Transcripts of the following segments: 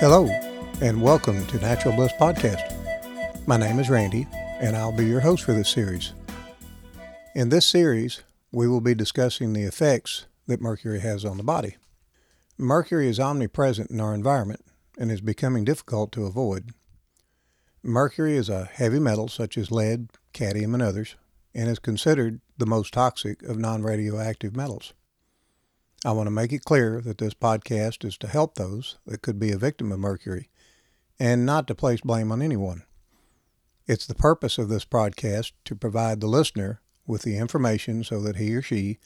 Hello, and welcome to Natural Bliss Podcast. My name is Randy, and I'll be your host for this series. In this series, we will be discussing the effects that mercury has on the body. Mercury is omnipresent in our environment and is becoming difficult to avoid. Mercury is a heavy metal such as lead, cadmium, and others, and is considered the most toxic of non radioactive metals. I want to make it clear that this podcast is to help those that could be a victim of mercury and not to place blame on anyone. It's the purpose of this podcast to provide the listener with the information so that he or she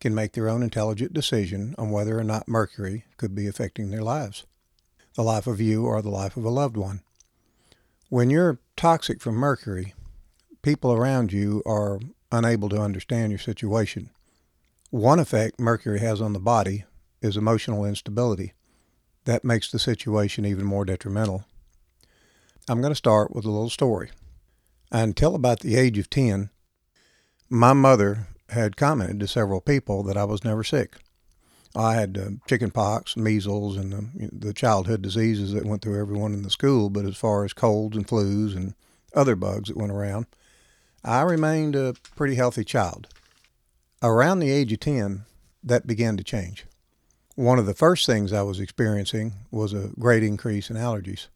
can make their own intelligent decision on whether or not mercury could be affecting their lives, the life of you or the life of a loved one. When you're toxic from mercury, people around you are unable to understand your situation. One effect mercury has on the body is emotional instability. That makes the situation even more detrimental. I'm going to start with a little story. Until about the age of 10, my mother had commented to several people that I was never sick. I had uh, chicken pox, measles, and the, the childhood diseases that went through everyone in the school. But as far as colds and flus and other bugs that went around, I remained a pretty healthy child. Around the age of 10, that began to change. One of the first things I was experiencing was a great increase in allergies.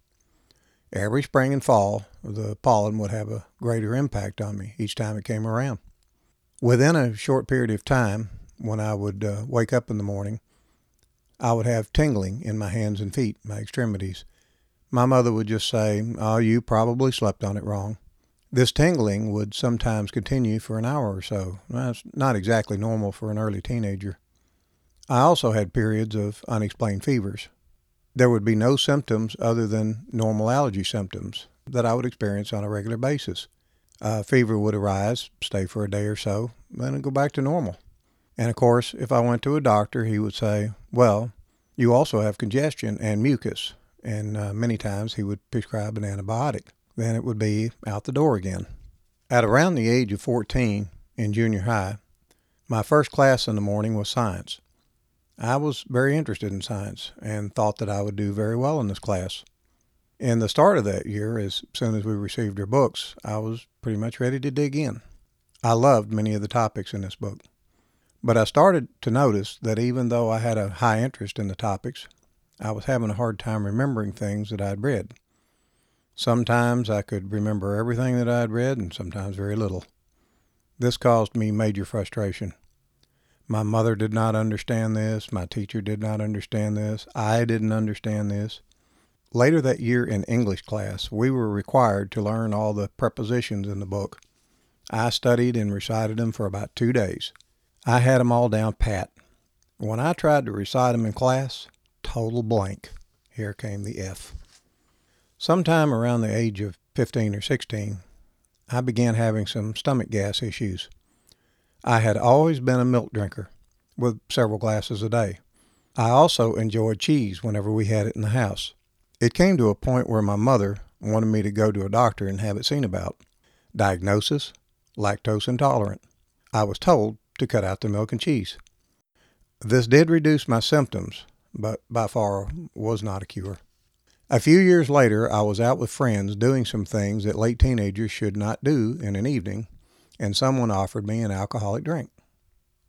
Every spring and fall, the pollen would have a greater impact on me each time it came around. Within a short period of time, when I would uh, wake up in the morning, I would have tingling in my hands and feet, my extremities. My mother would just say, Oh, you probably slept on it wrong. This tingling would sometimes continue for an hour or so. That's not exactly normal for an early teenager. I also had periods of unexplained fevers. There would be no symptoms other than normal allergy symptoms that I would experience on a regular basis. A fever would arise, stay for a day or so, then go back to normal. And of course, if I went to a doctor, he would say, Well, you also have congestion and mucus. And uh, many times he would prescribe an antibiotic then it would be out the door again. At around the age of 14 in junior high, my first class in the morning was science. I was very interested in science and thought that I would do very well in this class. In the start of that year, as soon as we received our books, I was pretty much ready to dig in. I loved many of the topics in this book. But I started to notice that even though I had a high interest in the topics, I was having a hard time remembering things that I'd read. Sometimes I could remember everything that I had read, and sometimes very little. This caused me major frustration. My mother did not understand this. My teacher did not understand this. I didn't understand this. Later that year in English class, we were required to learn all the prepositions in the book. I studied and recited them for about two days. I had them all down pat. When I tried to recite them in class, total blank. Here came the F. Sometime around the age of 15 or 16, I began having some stomach gas issues. I had always been a milk drinker, with several glasses a day. I also enjoyed cheese whenever we had it in the house. It came to a point where my mother wanted me to go to a doctor and have it seen about. Diagnosis lactose intolerant. I was told to cut out the milk and cheese. This did reduce my symptoms, but by far was not a cure. A few years later, I was out with friends doing some things that late teenagers should not do in an evening, and someone offered me an alcoholic drink.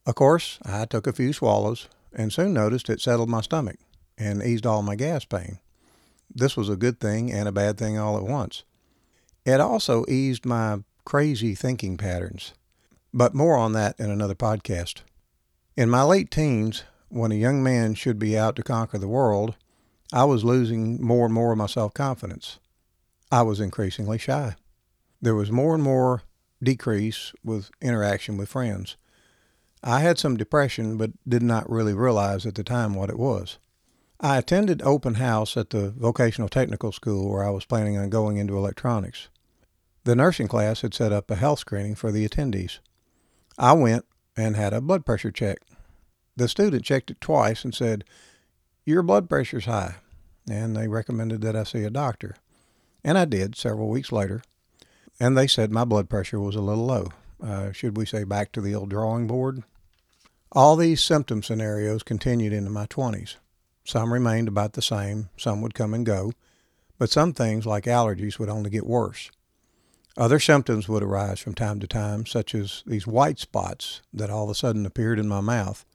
Of course, I took a few swallows and soon noticed it settled my stomach and eased all my gas pain. This was a good thing and a bad thing all at once. It also eased my crazy thinking patterns, but more on that in another podcast. In my late teens, when a young man should be out to conquer the world, I was losing more and more of my self confidence. I was increasingly shy. There was more and more decrease with interaction with friends. I had some depression, but did not really realize at the time what it was. I attended open house at the vocational technical school where I was planning on going into electronics. The nursing class had set up a health screening for the attendees. I went and had a blood pressure check. The student checked it twice and said, your blood pressure's high. And they recommended that I see a doctor. And I did several weeks later. And they said my blood pressure was a little low. Uh, should we say back to the old drawing board? All these symptom scenarios continued into my 20s. Some remained about the same, some would come and go, but some things, like allergies, would only get worse. Other symptoms would arise from time to time, such as these white spots that all of a sudden appeared in my mouth.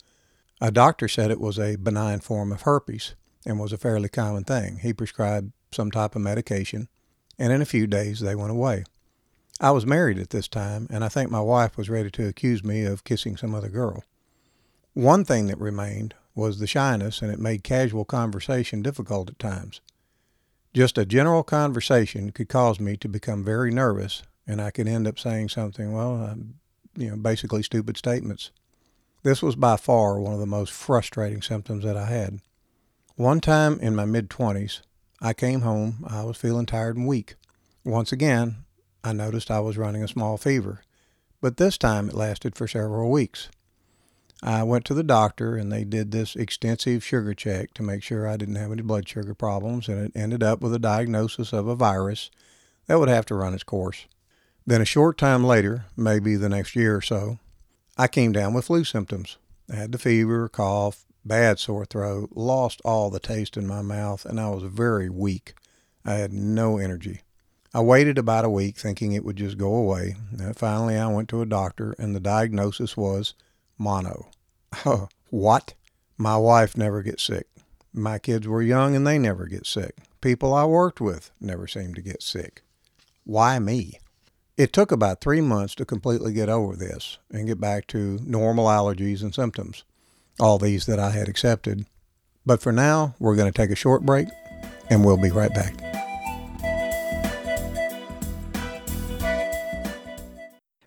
A doctor said it was a benign form of herpes and was a fairly common thing. He prescribed some type of medication, and in a few days they went away. I was married at this time, and I think my wife was ready to accuse me of kissing some other girl. One thing that remained was the shyness, and it made casual conversation difficult at times. Just a general conversation could cause me to become very nervous, and I could end up saying something, well, uh, you know, basically stupid statements. This was by far one of the most frustrating symptoms that I had. One time in my mid 20s, I came home. I was feeling tired and weak. Once again, I noticed I was running a small fever, but this time it lasted for several weeks. I went to the doctor and they did this extensive sugar check to make sure I didn't have any blood sugar problems, and it ended up with a diagnosis of a virus that would have to run its course. Then, a short time later, maybe the next year or so, I came down with flu symptoms. I had the fever, cough, bad sore throat, lost all the taste in my mouth, and I was very weak. I had no energy. I waited about a week thinking it would just go away. And finally, I went to a doctor, and the diagnosis was mono. Oh, what? My wife never gets sick. My kids were young and they never get sick. People I worked with never seemed to get sick. Why me? It took about three months to completely get over this and get back to normal allergies and symptoms, all these that I had accepted. But for now, we're going to take a short break and we'll be right back.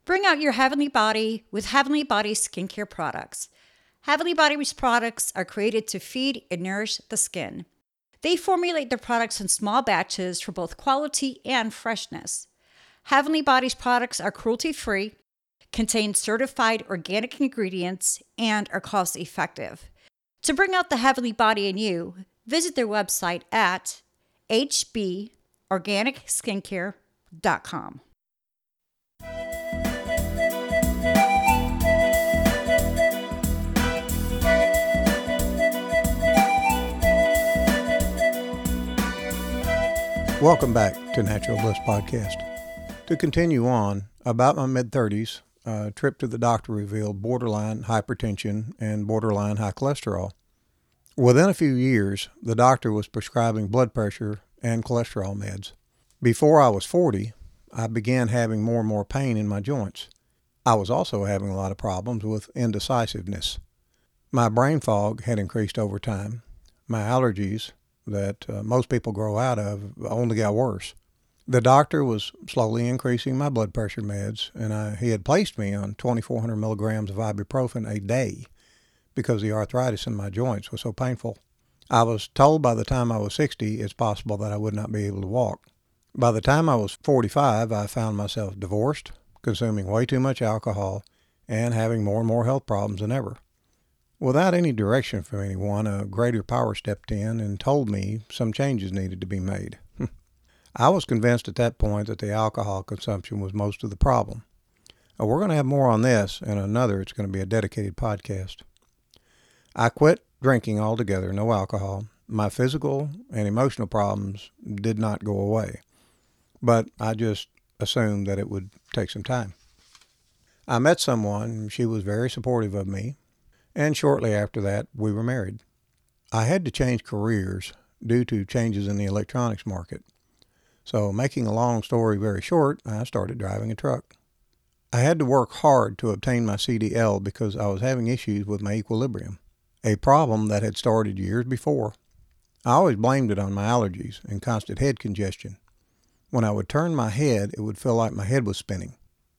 Bring out your heavenly body with Heavenly Body skincare products. Heavenly Body's products are created to feed and nourish the skin. They formulate their products in small batches for both quality and freshness. Heavenly Body's products are cruelty free, contain certified organic ingredients, and are cost effective. To bring out the Heavenly Body in you, visit their website at hborganicskincare.com. Welcome back to Natural Bliss Podcast. To continue on, about my mid 30s, a trip to the doctor revealed borderline hypertension and borderline high cholesterol. Within a few years, the doctor was prescribing blood pressure and cholesterol meds. Before I was 40, I began having more and more pain in my joints. I was also having a lot of problems with indecisiveness. My brain fog had increased over time. My allergies that uh, most people grow out of only got worse. The doctor was slowly increasing my blood pressure meds, and I, he had placed me on 2,400 milligrams of ibuprofen a day because the arthritis in my joints was so painful. I was told by the time I was 60 it's possible that I would not be able to walk. By the time I was 45, I found myself divorced, consuming way too much alcohol, and having more and more health problems than ever. Without any direction from anyone, a greater power stepped in and told me some changes needed to be made. I was convinced at that point that the alcohol consumption was most of the problem. Uh, we're going to have more on this and another. It's going to be a dedicated podcast. I quit drinking altogether, no alcohol. My physical and emotional problems did not go away, but I just assumed that it would take some time. I met someone, she was very supportive of me, and shortly after that, we were married. I had to change careers due to changes in the electronics market. So, making a long story very short, I started driving a truck. I had to work hard to obtain my CDL because I was having issues with my equilibrium, a problem that had started years before. I always blamed it on my allergies and constant head congestion. When I would turn my head, it would feel like my head was spinning.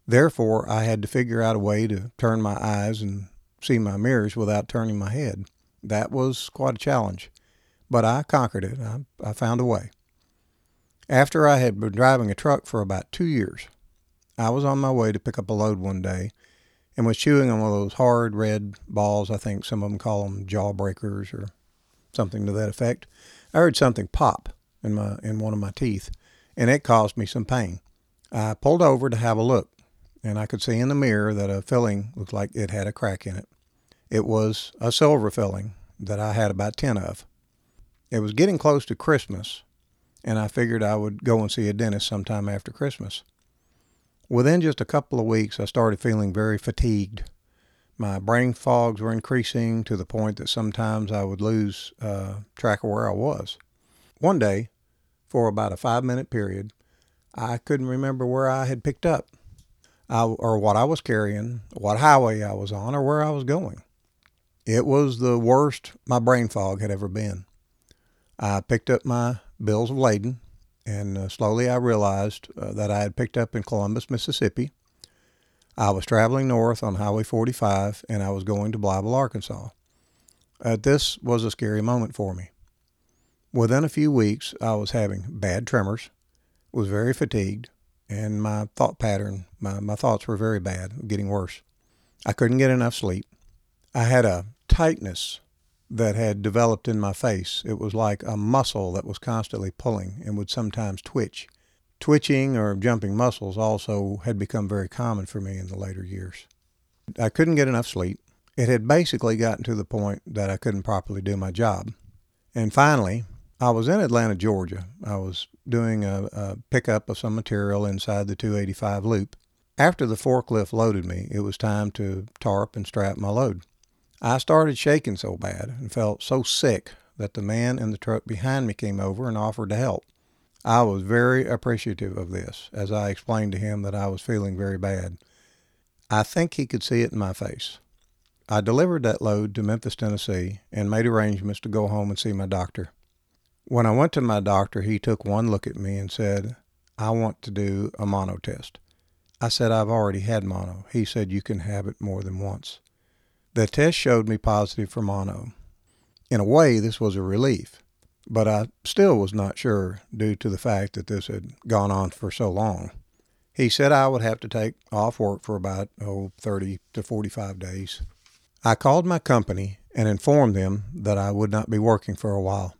Therefore, I had to figure out a way to turn my eyes and see my mirrors without turning my head. That was quite a challenge, but I conquered it. I, I found a way. After I had been driving a truck for about two years, I was on my way to pick up a load one day and was chewing on one of those hard red balls. I think some of them call them jawbreakers or something to that effect. I heard something pop in my in one of my teeth, and it caused me some pain. I pulled over to have a look, and I could see in the mirror that a filling looked like it had a crack in it. It was a silver filling that I had about 10 of. It was getting close to Christmas, and I figured I would go and see a dentist sometime after Christmas. Within just a couple of weeks, I started feeling very fatigued. My brain fogs were increasing to the point that sometimes I would lose uh, track of where I was. One day, for about a five minute period, I couldn't remember where I had picked up, I, or what I was carrying, what highway I was on, or where I was going. It was the worst my brain fog had ever been. I picked up my bills of lading, and uh, slowly I realized uh, that I had picked up in Columbus, Mississippi. I was traveling north on Highway 45, and I was going to Blytheville, Arkansas. Uh, this was a scary moment for me. Within a few weeks, I was having bad tremors, was very fatigued, and my thought pattern, my, my thoughts were very bad, getting worse. I couldn't get enough sleep. I had a tightness that had developed in my face. It was like a muscle that was constantly pulling and would sometimes twitch. Twitching or jumping muscles also had become very common for me in the later years. I couldn't get enough sleep. It had basically gotten to the point that I couldn't properly do my job. And finally, I was in Atlanta, Georgia. I was doing a, a pickup of some material inside the 285 loop. After the forklift loaded me, it was time to tarp and strap my load. I started shaking so bad and felt so sick that the man in the truck behind me came over and offered to help. I was very appreciative of this as I explained to him that I was feeling very bad. I think he could see it in my face. I delivered that load to Memphis, Tennessee, and made arrangements to go home and see my doctor. When I went to my doctor, he took one look at me and said, I want to do a mono test. I said, I've already had mono. He said, You can have it more than once. The test showed me positive for mono. In a way, this was a relief, but I still was not sure due to the fact that this had gone on for so long. He said I would have to take off work for about oh, 30 to 45 days. I called my company and informed them that I would not be working for a while.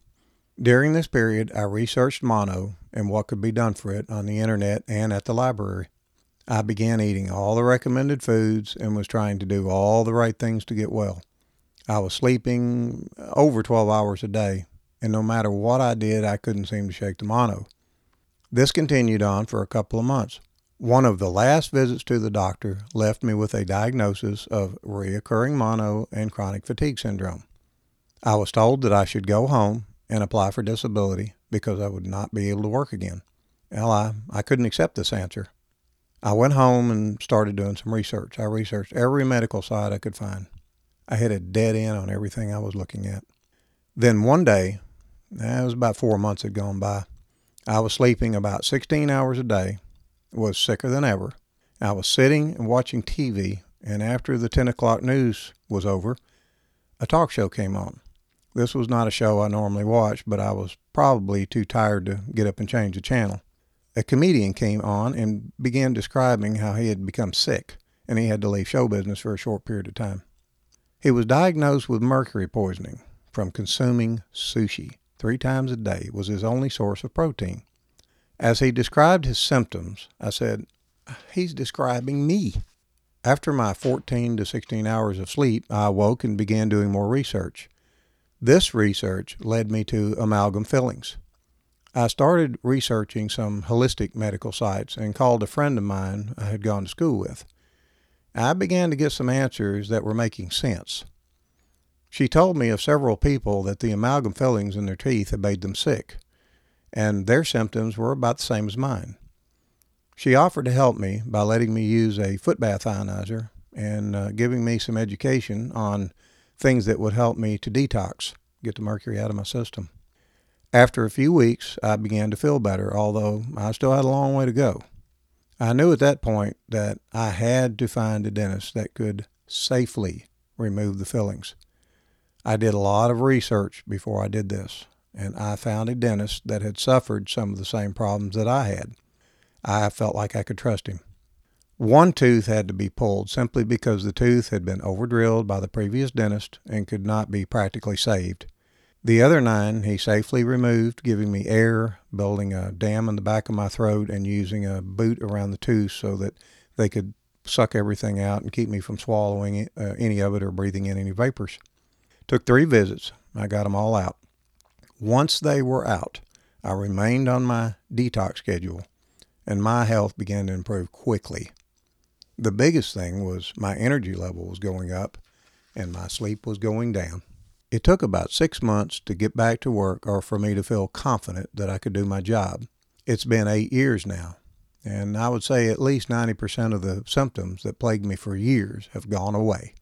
During this period, I researched mono and what could be done for it on the internet and at the library. I began eating all the recommended foods and was trying to do all the right things to get well. I was sleeping over 12 hours a day, and no matter what I did, I couldn't seem to shake the mono. This continued on for a couple of months. One of the last visits to the doctor left me with a diagnosis of reoccurring mono and chronic fatigue syndrome. I was told that I should go home and apply for disability because I would not be able to work again. Well, I, I couldn't accept this answer. I went home and started doing some research. I researched every medical site I could find. I hit a dead end on everything I was looking at. Then one day, it was about four months had gone by, I was sleeping about 16 hours a day, was sicker than ever. I was sitting and watching TV, and after the 10 o'clock news was over, a talk show came on. This was not a show I normally watch, but I was probably too tired to get up and change the channel a comedian came on and began describing how he had become sick and he had to leave show business for a short period of time. He was diagnosed with mercury poisoning from consuming sushi three times a day was his only source of protein. As he described his symptoms, I said, He's describing me. After my 14 to 16 hours of sleep, I awoke and began doing more research. This research led me to amalgam fillings. I started researching some holistic medical sites and called a friend of mine I had gone to school with. I began to get some answers that were making sense. She told me of several people that the amalgam fillings in their teeth had made them sick, and their symptoms were about the same as mine. She offered to help me by letting me use a foot bath ionizer and uh, giving me some education on things that would help me to detox, get the mercury out of my system. After a few weeks, I began to feel better, although I still had a long way to go. I knew at that point that I had to find a dentist that could safely remove the fillings. I did a lot of research before I did this, and I found a dentist that had suffered some of the same problems that I had. I felt like I could trust him. One tooth had to be pulled simply because the tooth had been overdrilled by the previous dentist and could not be practically saved. The other nine he safely removed, giving me air, building a dam in the back of my throat, and using a boot around the tooth so that they could suck everything out and keep me from swallowing it, uh, any of it or breathing in any vapors. Took three visits. I got them all out. Once they were out, I remained on my detox schedule and my health began to improve quickly. The biggest thing was my energy level was going up and my sleep was going down. It took about six months to get back to work or for me to feel confident that I could do my job. It's been eight years now, and I would say at least 90% of the symptoms that plagued me for years have gone away.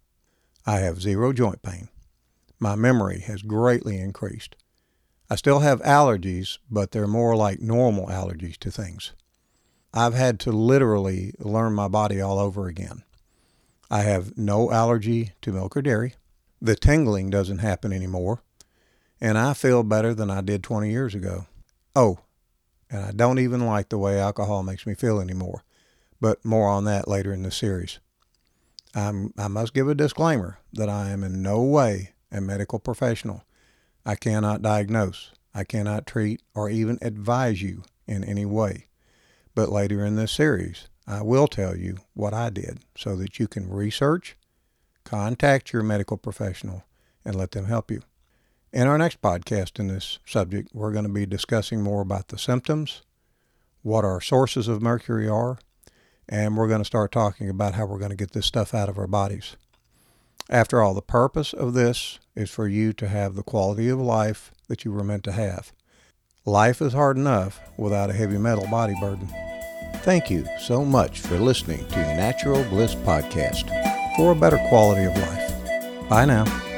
I have zero joint pain. My memory has greatly increased. I still have allergies, but they're more like normal allergies to things. I've had to literally learn my body all over again. I have no allergy to milk or dairy. The tingling doesn't happen anymore, and I feel better than I did 20 years ago. Oh, and I don't even like the way alcohol makes me feel anymore, but more on that later in the series. I'm, I must give a disclaimer that I am in no way a medical professional. I cannot diagnose, I cannot treat, or even advise you in any way. But later in this series, I will tell you what I did so that you can research contact your medical professional and let them help you. In our next podcast in this subject, we're going to be discussing more about the symptoms, what our sources of mercury are, and we're going to start talking about how we're going to get this stuff out of our bodies. After all, the purpose of this is for you to have the quality of life that you were meant to have. Life is hard enough without a heavy metal body burden. Thank you so much for listening to Natural Bliss Podcast for a better quality of life. Bye now.